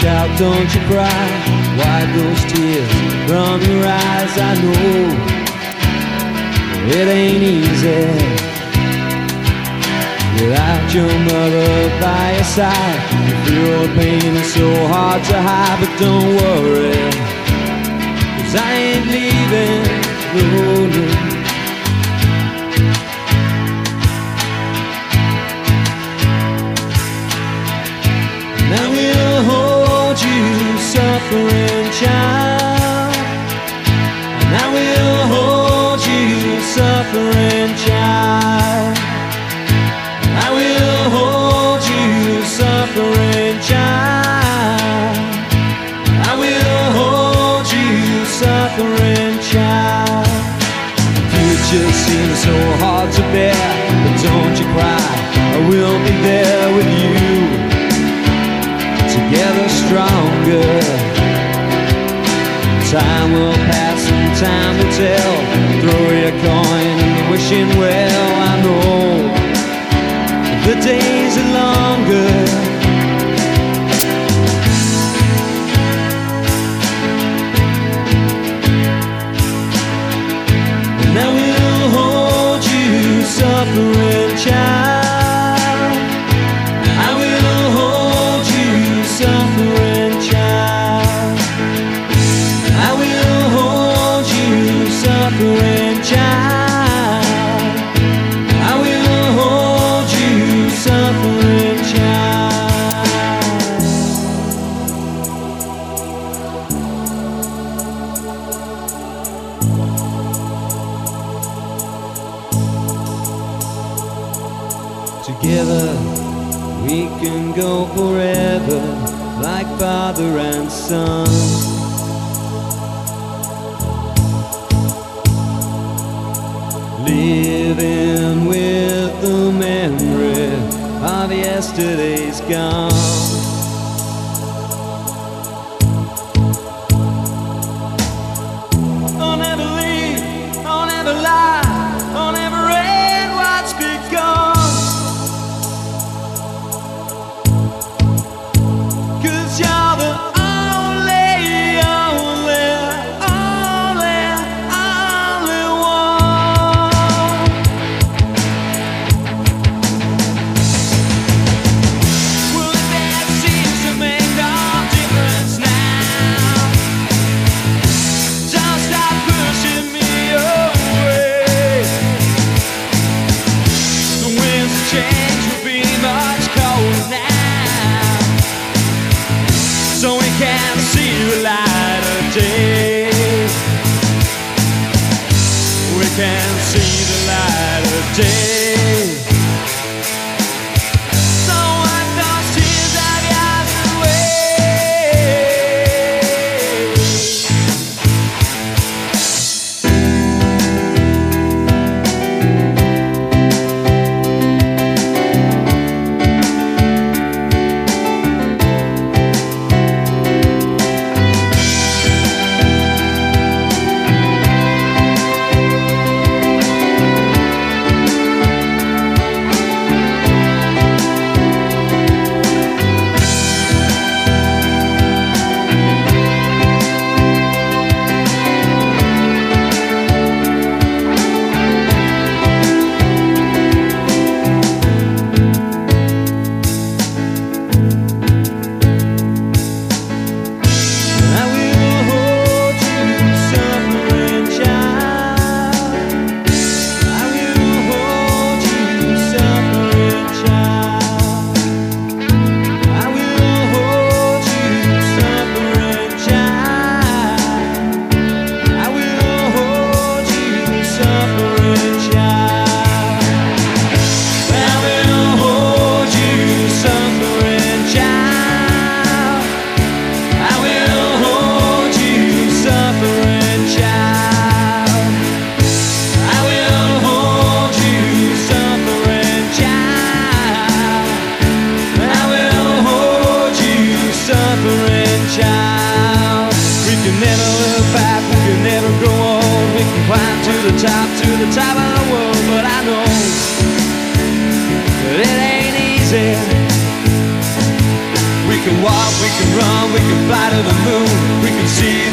child, don't you cry. Wipe those tears from your eyes. I know it ain't easy without your mother by your side. You feel the pain is so hard to hide, but don't worry, cause I ain't leaving. No, no. Child. And I will hold you, suffering child. I will hold you, suffering child. I will hold you, suffering child. The future seems so hard to bear, but don't you cry. I will be there with you together stronger. Time will pass and time will tell. Throw your coin in the wishing well. I know the days are longer. And I will hold you, suffering Together we can go forever like father and son. Living with the memory of yesterday's gone. We can see the light of day. We can see the light of day. Top, to the top of the world, but I know that it ain't easy. We can walk, we can run, we can fly to the moon. We can see